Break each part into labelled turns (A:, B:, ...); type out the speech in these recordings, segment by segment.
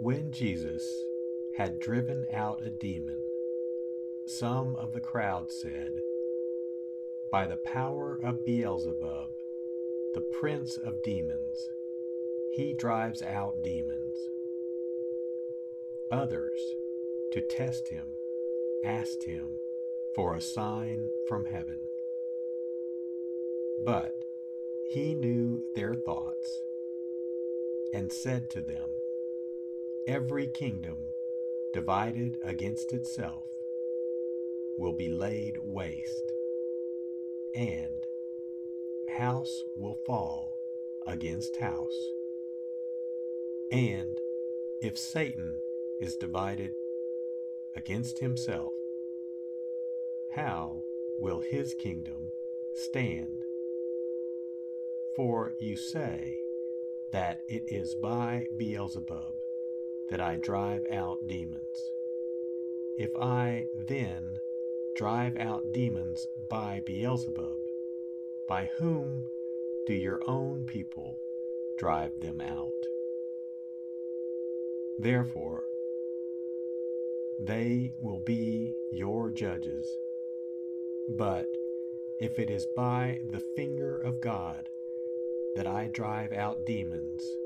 A: When Jesus had driven out a demon, some of the crowd said, By the power of Beelzebub, the prince of demons, he drives out demons. Others, to test him, asked him for a sign from heaven. But he knew their thoughts and said to them, Every kingdom divided against itself will be laid waste, and house will fall against house. And if Satan is divided against himself, how will his kingdom stand? For you say that it is by Beelzebub that I drive out demons. If I then drive out demons by Beelzebub, by whom do your own people drive them out? Therefore, they will be your judges. But if it is by the finger of God that I drive out demons,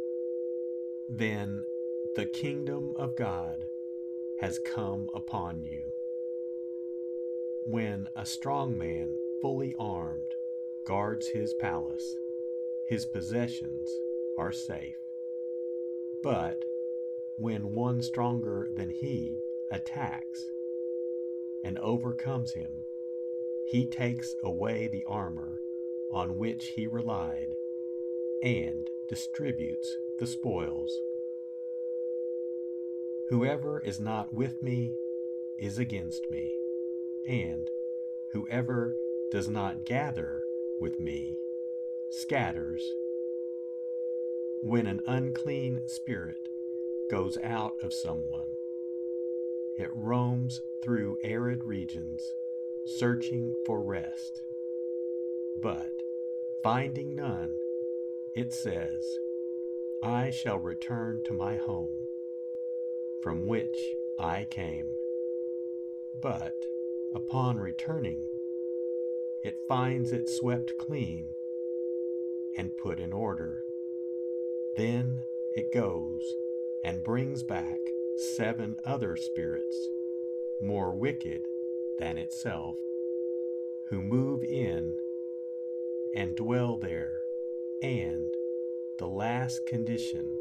A: then the kingdom of God has come upon you. When a strong man, fully armed, guards his palace, his possessions are safe. But when one stronger than he attacks and overcomes him, he takes away the armor on which he relied and distributes the spoils. Whoever is not with me is against me, and whoever does not gather with me scatters. When an unclean spirit goes out of someone, it roams through arid regions, searching for rest. But, finding none, it says, I shall return to my home, from which I came. But, upon returning, it finds it swept clean and put in order. Then it goes and brings back seven other spirits, more wicked than itself, who move in and dwell there, and the last condition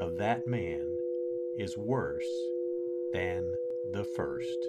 A: of that man is worse than the first.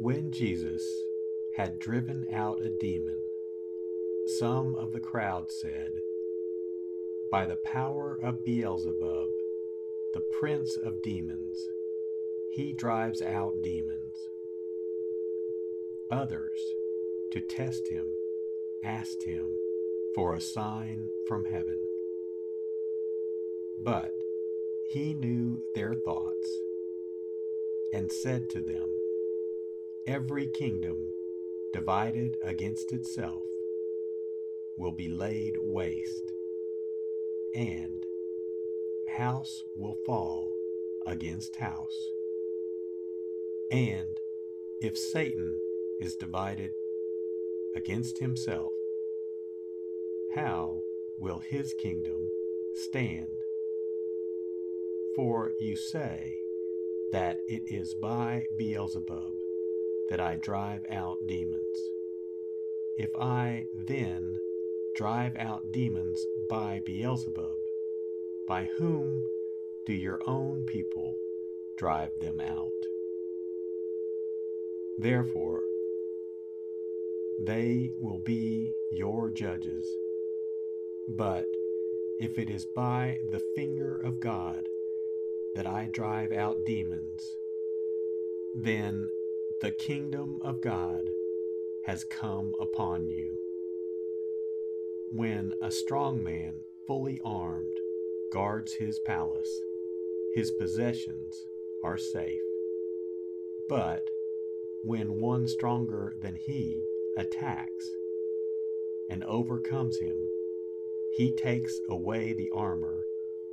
A: When Jesus had driven out a demon, some of the crowd said, By the power of Beelzebub, the prince of demons, he drives out demons. Others, to test him, asked him for a sign from heaven. But he knew their thoughts and said to them, Every kingdom divided against itself will be laid waste, and house will fall against house. And if Satan is divided against himself, how will his kingdom stand? For you say that it is by Beelzebub that I drive out demons. If I then drive out demons by Beelzebub, by whom do your own people drive them out? Therefore, they will be your judges. But if it is by the finger of God that I drive out demons, then the kingdom of God has come upon you. When a strong man, fully armed, guards his palace, his possessions are safe. But when one stronger than he attacks and overcomes him, he takes away the armor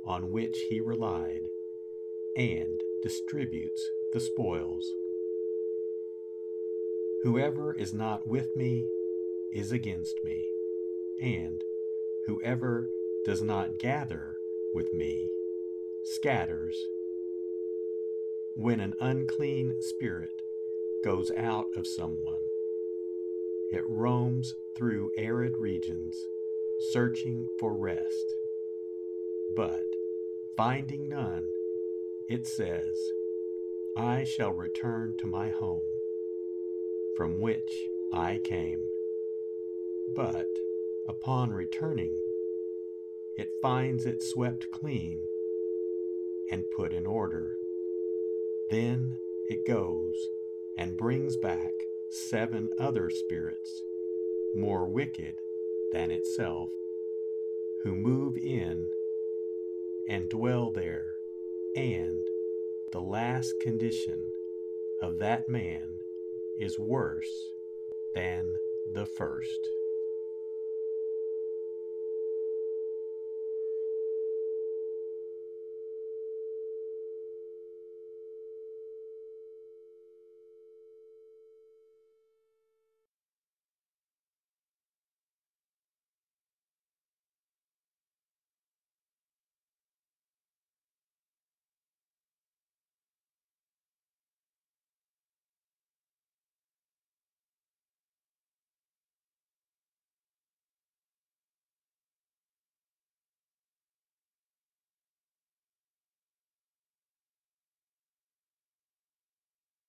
A: on which he relied and distributes the spoils. Whoever is not with me is against me, and whoever does not gather with me scatters. When an unclean spirit goes out of someone, it roams through arid regions, searching for rest. But, finding none, it says, I shall return to my home, from which I came. But, upon returning, it finds it swept clean and put in order. Then it goes and brings back seven other spirits, more wicked than itself, who move in and dwell there, and the last condition of that man is worse than the first.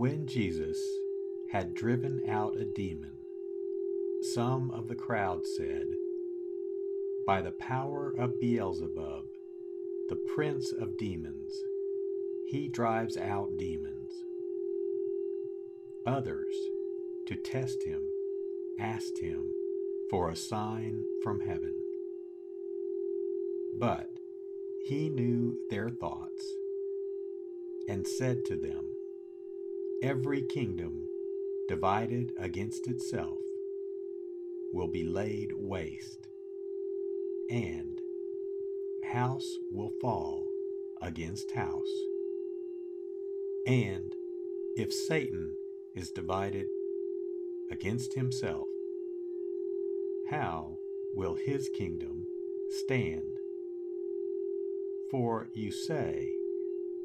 A: When Jesus had driven out a demon, some of the crowd said, By the power of Beelzebub, the prince of demons, he drives out demons. Others, to test him, asked him for a sign from heaven. But he knew their thoughts and said to them, Every kingdom divided against itself will be laid waste, and house will fall against house. And if Satan is divided against himself, how will his kingdom stand? For you say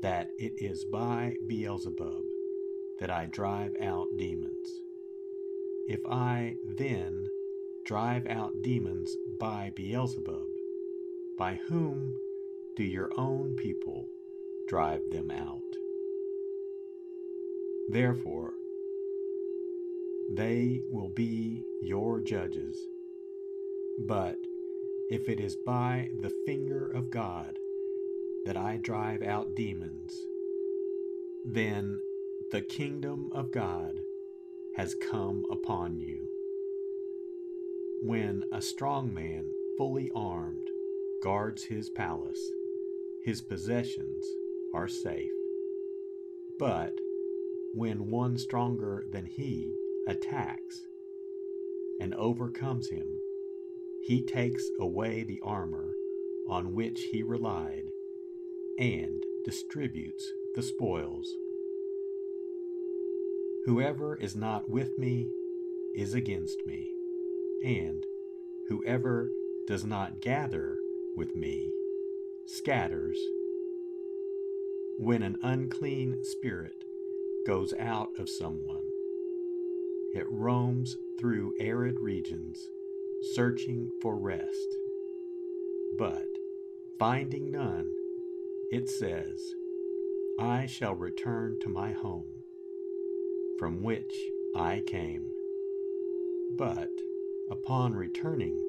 A: that it is by Beelzebub that I drive out demons. If I then drive out demons by Beelzebub, by whom do your own people drive them out? Therefore, they will be your judges. But if it is by the finger of God that I drive out demons, then the kingdom of God has come upon you. When a strong man, fully armed, guards his palace, his possessions are safe. But when one stronger than he attacks and overcomes him, he takes away the armor on which he relied and distributes the spoils. Whoever is not with me is against me, and whoever does not gather with me scatters. When an unclean spirit goes out of someone, it roams through arid regions, searching for rest. But, finding none, it says, I shall return to my home, from which I came. But, upon returning,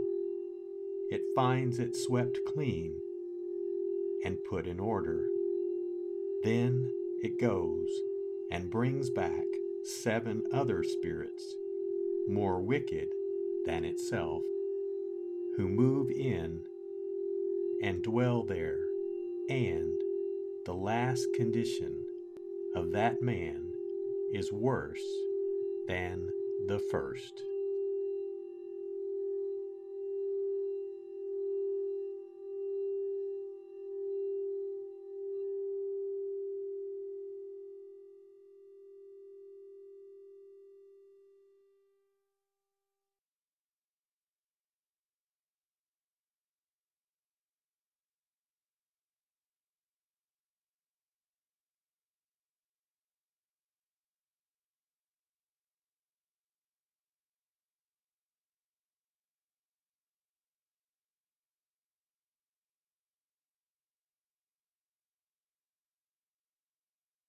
A: it finds it swept clean and put in order. Then it goes and brings back seven other spirits, more wicked than itself, who move in and dwell there, and the last condition of that man is worse than the first.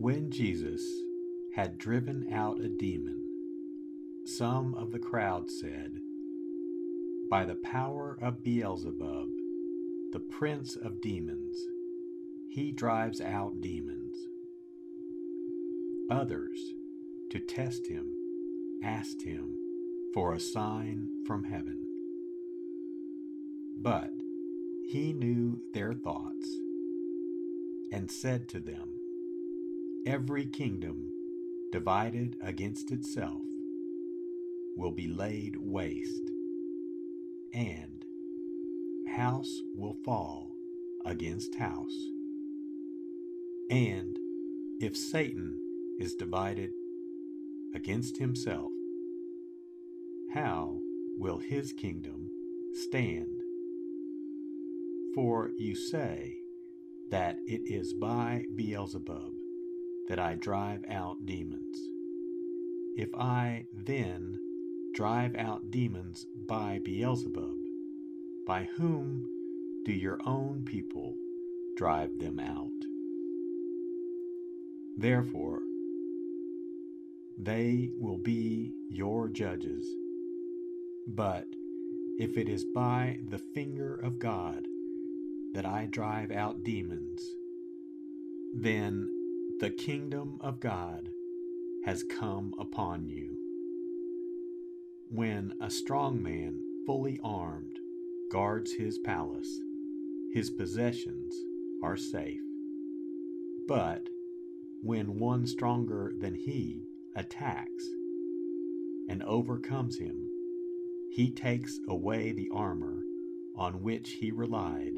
A: When Jesus had driven out a demon, some of the crowd said, By the power of Beelzebub, the prince of demons, he drives out demons. Others, to test him, asked him for a sign from heaven. But he knew their thoughts and said to them, Every kingdom divided against itself will be laid waste, and house will fall against house. And if Satan is divided against himself, how will his kingdom stand? For you say that it is by Beelzebub that I drive out demons. If I then drive out demons by Beelzebub, by whom do your own people drive them out? Therefore, they will be your judges. But if it is by the finger of God that I drive out demons, then the kingdom of God has come upon you. When a strong man, fully armed, guards his palace, his possessions are safe. But when one stronger than he attacks and overcomes him, he takes away the armor on which he relied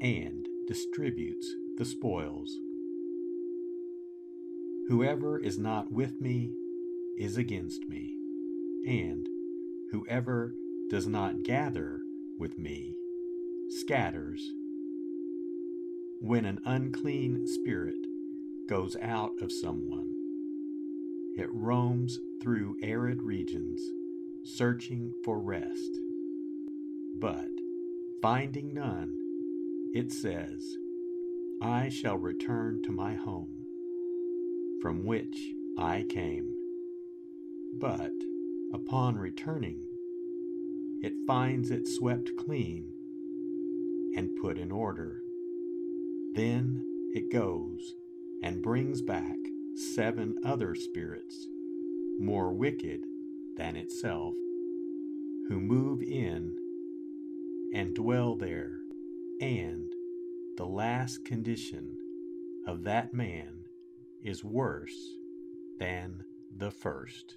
A: and distributes the spoils. Whoever is not with me is against me, and whoever does not gather with me scatters. When an unclean spirit goes out of someone, it roams through arid regions, searching for rest. But, finding none, it says, I shall return to my home, from which I came. But, upon returning, it finds it swept clean and put in order. Then it goes and brings back seven other spirits, more wicked than itself, who move in and dwell there, and the last condition of that man is worse than the first.